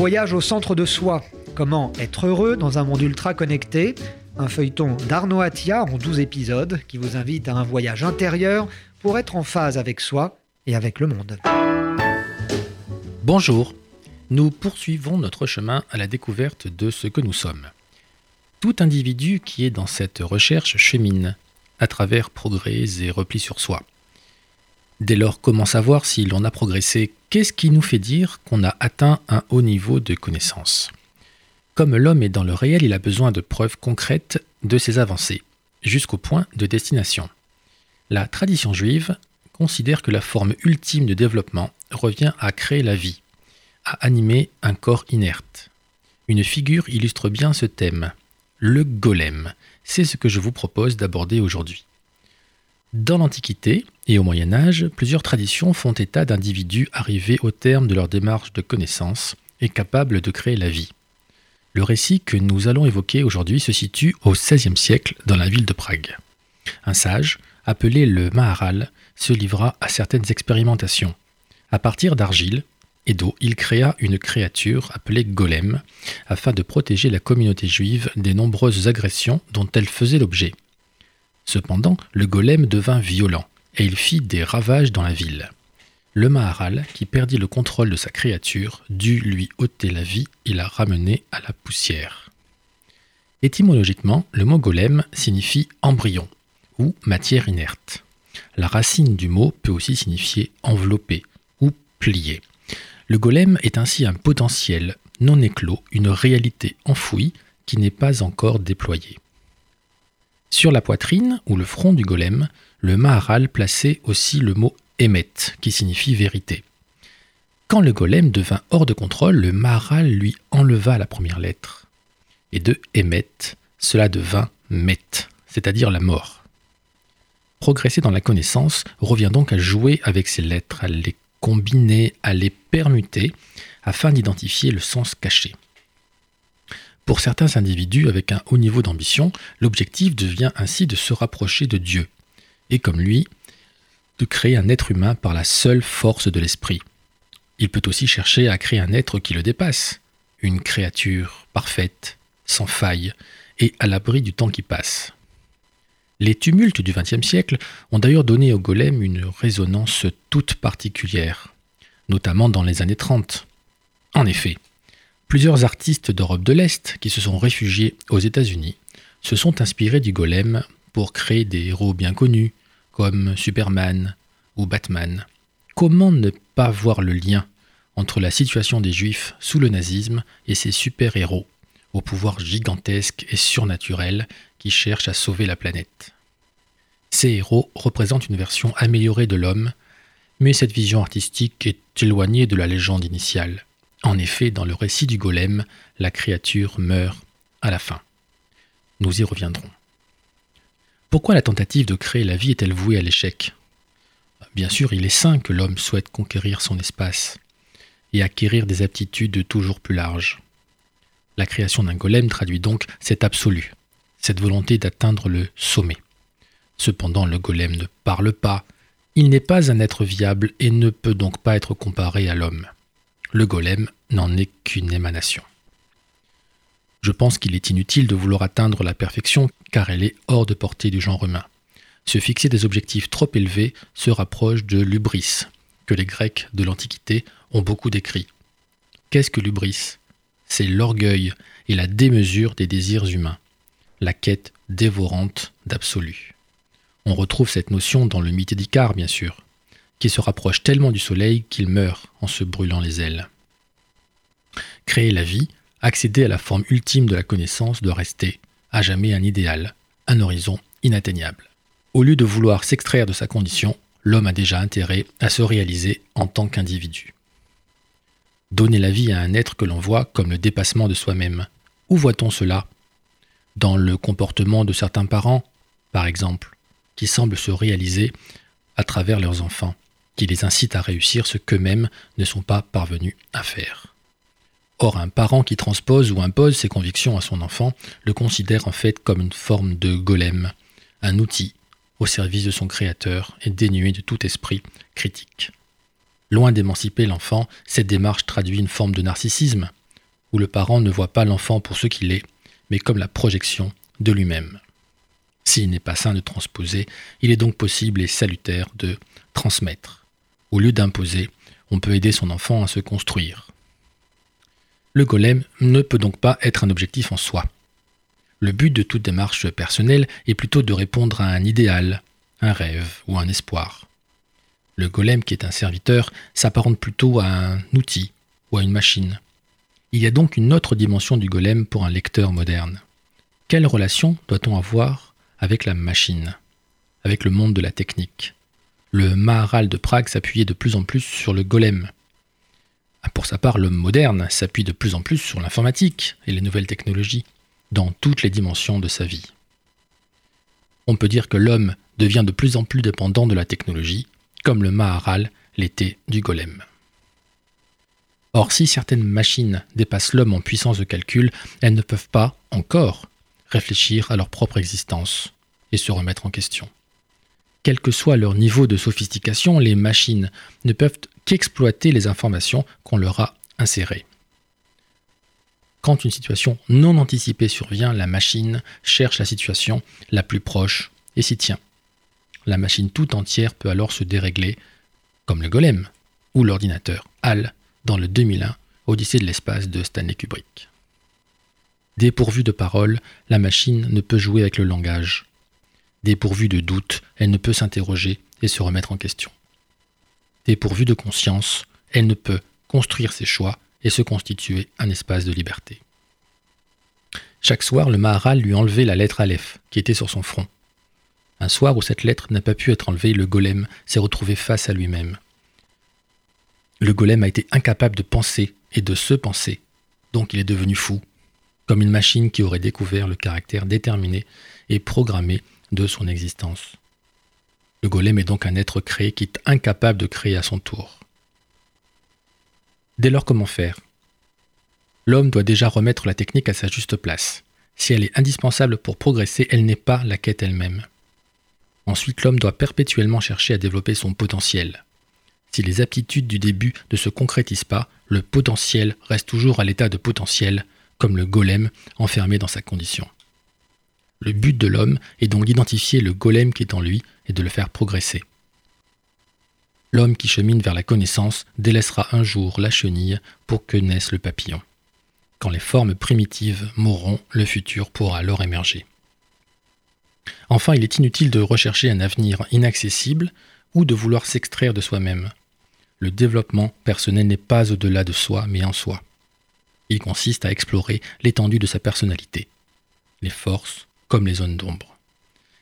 Voyage au centre de soi. Comment être heureux dans un monde ultra connecté? Un feuilleton d'Arnaud Attia en 12 épisodes qui vous invite à un voyage intérieur pour être en phase avec soi et avec le monde. Bonjour, nous poursuivons notre chemin à la découverte de ce que nous sommes. Tout individu qui est dans cette recherche chemine à travers progrès et replis sur soi. Dès lors, comment savoir si l'on a progressé? Qu'est-ce qui nous fait dire qu'on a atteint un haut niveau de connaissance? Comme l'homme est dans le réel, il a besoin de preuves concrètes de ses avancées, jusqu'au point de destination. La tradition juive considère que la forme ultime de développement revient à créer la vie, à animer un corps inerte. Une figure illustre bien ce thème, le golem. C'est ce que je vous propose d'aborder aujourd'hui. Dans l'Antiquité et au Moyen Âge, plusieurs traditions font état d'individus arrivés au terme de leur démarche de connaissance et capables de créer la vie. Le récit que nous allons évoquer aujourd'hui se situe au XVIe siècle dans la ville de Prague. Un sage, appelé le Maharal, se livra à certaines expérimentations. À partir d'argile et d'eau, il créa une créature appelée Golem, afin de protéger la communauté juive des nombreuses agressions dont elle faisait l'objet. Cependant, le golem devint violent, et il fit des ravages dans la ville. Le Maharal, qui perdit le contrôle de sa créature, dut lui ôter la vie et la ramener à la poussière. Étymologiquement, le mot golem signifie embryon ou matière inerte. La racine du mot peut aussi signifier envelopper ou plier. Le golem est ainsi un potentiel non éclos, une réalité enfouie qui n'est pas encore déployée. Sur la poitrine ou le front du golem, le Maharal plaçait aussi le mot Emet, qui signifie vérité. Quand le golem devint hors de contrôle, le Maharal lui enleva la première lettre. Et de Emet, cela devint Met, c'est-à-dire la mort. Progresser dans la connaissance revient donc à jouer avec ces lettres, à les combiner, à les permuter, afin d'identifier le sens caché. Pour certains individus avec un haut niveau d'ambition, l'objectif devient ainsi de se rapprocher de Dieu, et comme lui, de créer un être humain par la seule force de l'esprit. Il peut aussi chercher à créer un être qui le dépasse, une créature parfaite, sans faille, et à l'abri du temps qui passe. Les tumultes du XXe siècle ont d'ailleurs donné au golem une résonance toute particulière, notamment dans les années 30. En effet, Plusieurs artistes d'Europe de l'Est qui se sont réfugiés aux États-Unis se sont inspirés du golem pour créer des héros bien connus comme Superman ou Batman. Comment ne pas voir le lien entre la situation des Juifs sous le nazisme et ces super-héros au pouvoir gigantesque et surnaturel qui cherchent à sauver la planète? Ces héros représentent une version améliorée de l'homme, mais cette vision artistique est éloignée de la légende initiale. En effet, dans le récit du golem, la créature meurt à la fin. Nous y reviendrons. Pourquoi la tentative de créer la vie est-elle vouée à l'échec? Bien sûr, il est sain que l'homme souhaite conquérir son espace et acquérir des aptitudes toujours plus larges. La création d'un golem traduit donc cet absolu, cette volonté d'atteindre le sommet. Cependant, le golem ne parle pas, il n'est pas un être viable et ne peut donc pas être comparé à l'homme le golem n'en est qu'une émanation. Je pense qu'il est inutile de vouloir atteindre la perfection car elle est hors de portée du genre humain. Se fixer des objectifs trop élevés se rapproche de l'ubris, que les Grecs de l'Antiquité ont beaucoup décrit. Qu'est-ce que l'ubris? C'est l'orgueil et la démesure des désirs humains, la quête dévorante d'absolu. On retrouve cette notion dans le mythe d'Icare, bien sûr qui se rapproche tellement du soleil qu'il meurt en se brûlant les ailes. Créer la vie, accéder à la forme ultime de la connaissance doit rester, à jamais, un idéal, un horizon inatteignable. Au lieu de vouloir s'extraire de sa condition, l'homme a déjà intérêt à se réaliser en tant qu'individu. Donner la vie à un être que l'on voit comme le dépassement de soi-même. Où voit-on cela? Dans le comportement de certains parents, par exemple, qui semblent se réaliser à travers leurs enfants qui les incite à réussir ce qu'eux-mêmes ne sont pas parvenus à faire. Or, un parent qui transpose ou impose ses convictions à son enfant le considère en fait comme une forme de golem, un outil au service de son créateur et dénué de tout esprit critique. Loin d'émanciper l'enfant, cette démarche traduit une forme de narcissisme, où le parent ne voit pas l'enfant pour ce qu'il est, mais comme la projection de lui-même. S'il n'est pas sain de transposer, il est donc possible et salutaire de transmettre. Au lieu d'imposer, on peut aider son enfant à se construire. Le golem ne peut donc pas être un objectif en soi. Le but de toute démarche personnelle est plutôt de répondre à un idéal, un rêve ou un espoir. Le golem qui est un serviteur s'apparente plutôt à un outil ou à une machine. Il y a donc une autre dimension du golem pour un lecteur moderne. Quelle relation doit-on avoir avec la machine, avec le monde de la technique? Le Maharal de Prague s'appuyait de plus en plus sur le golem. Pour sa part, l'homme moderne s'appuie de plus en plus sur l'informatique et les nouvelles technologies dans toutes les dimensions de sa vie. On peut dire que l'homme devient de plus en plus dépendant de la technologie, comme le Maharal l'était du golem. Or, si certaines machines dépassent l'homme en puissance de calcul, elles ne peuvent pas, encore, réfléchir à leur propre existence et se remettre en question. Quel que soit leur niveau de sophistication, les machines ne peuvent qu'exploiter les informations qu'on leur a insérées. Quand une situation non anticipée survient, la machine cherche la situation la plus proche et s'y tient. La machine tout entière peut alors se dérégler, comme le golem ou l'ordinateur HAL dans le 2001 Odyssée de l'espace de Stanley Kubrick. Dépourvue de parole, la machine ne peut jouer avec le langage. Dépourvue de doute, elle ne peut s'interroger et se remettre en question. Dépourvue de conscience, elle ne peut construire ses choix et se constituer un espace de liberté. Chaque soir, le Maharal lui enlevait la lettre Aleph qui était sur son front. Un soir où cette lettre n'a pas pu être enlevée, le golem s'est retrouvé face à lui-même. Le golem a été incapable de penser et de se penser, donc il est devenu fou, comme une machine qui aurait découvert le caractère déterminé et programmé de son existence. Le golem est donc un être créé qui est incapable de créer à son tour. Dès lors, comment faire? L'homme doit déjà remettre la technique à sa juste place. Si elle est indispensable pour progresser, elle n'est pas la quête elle-même. Ensuite, l'homme doit perpétuellement chercher à développer son potentiel. Si les aptitudes du début ne se concrétisent pas, le potentiel reste toujours à l'état de potentiel, comme le golem enfermé dans sa condition. Le but de l'homme est donc d'identifier le golem qui est en lui et de le faire progresser l'homme qui chemine vers la connaissance délaissera un jour la chenille pour que naisse le papillon. Quand les formes primitives mourront, le futur pourra alors émerger. Enfin, il est inutile de rechercher un avenir inaccessible ou de vouloir s'extraire de soi-même. Le développement personnel n'est pas au-delà de soi, mais en soi. Il consiste à explorer l'étendue de sa personnalité, les forces comme les zones d'ombre.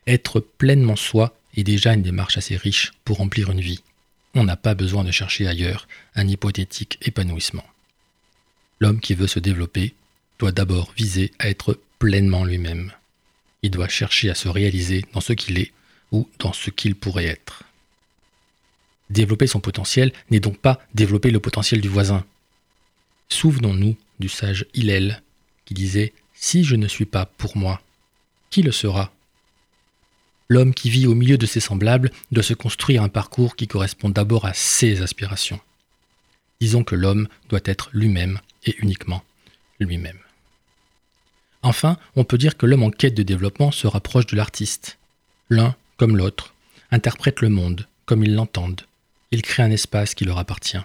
Être pleinement soi est déjà une démarche assez riche pour remplir une vie on n'a pas besoin de chercher ailleurs un hypothétique épanouissement. L'homme qui veut se développer doit d'abord viser à être pleinement lui-même. Il doit chercher à se réaliser dans ce qu'il est ou dans ce qu'il pourrait être. Développer son potentiel n'est donc pas développer le potentiel du voisin. Souvenons-nous du sage Hillel qui disait Si je ne suis pas pour moi, qui le sera? L'homme qui vit au milieu de ses semblables doit se construire un parcours qui correspond d'abord à ses aspirations. Disons que l'homme doit être lui-même et uniquement lui-même. Enfin, on peut dire que l'homme en quête de développement se rapproche de l'artiste. L'un, comme l'autre, interprète le monde comme ils l'entendent. Ils créent un espace qui leur appartient.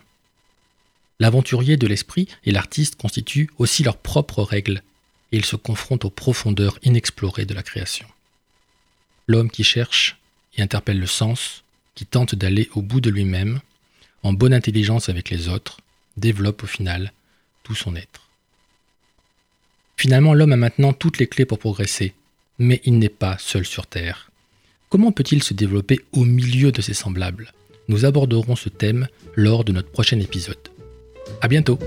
L'aventurier de l'esprit et l'artiste constituent aussi leurs propres règles, et ils se confrontent aux profondeurs inexplorées de la création l'homme qui cherche et interpelle le sens, qui tente d'aller au bout de lui-même, en bonne intelligence avec les autres, développe au final tout son être. Finalement, l'homme a maintenant toutes les clés pour progresser, mais il n'est pas seul sur Terre. Comment peut-il se développer au milieu de ses semblables? Nous aborderons ce thème lors de notre prochain épisode. À bientôt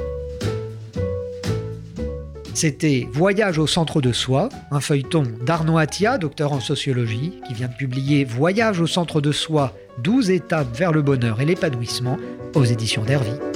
c'était Voyage au centre de soi, un feuilleton d'Arnaud Attia, docteur en sociologie, qui vient de publier Voyage au centre de soi, 12 étapes vers le bonheur et l'épanouissement aux éditions d'Hervy.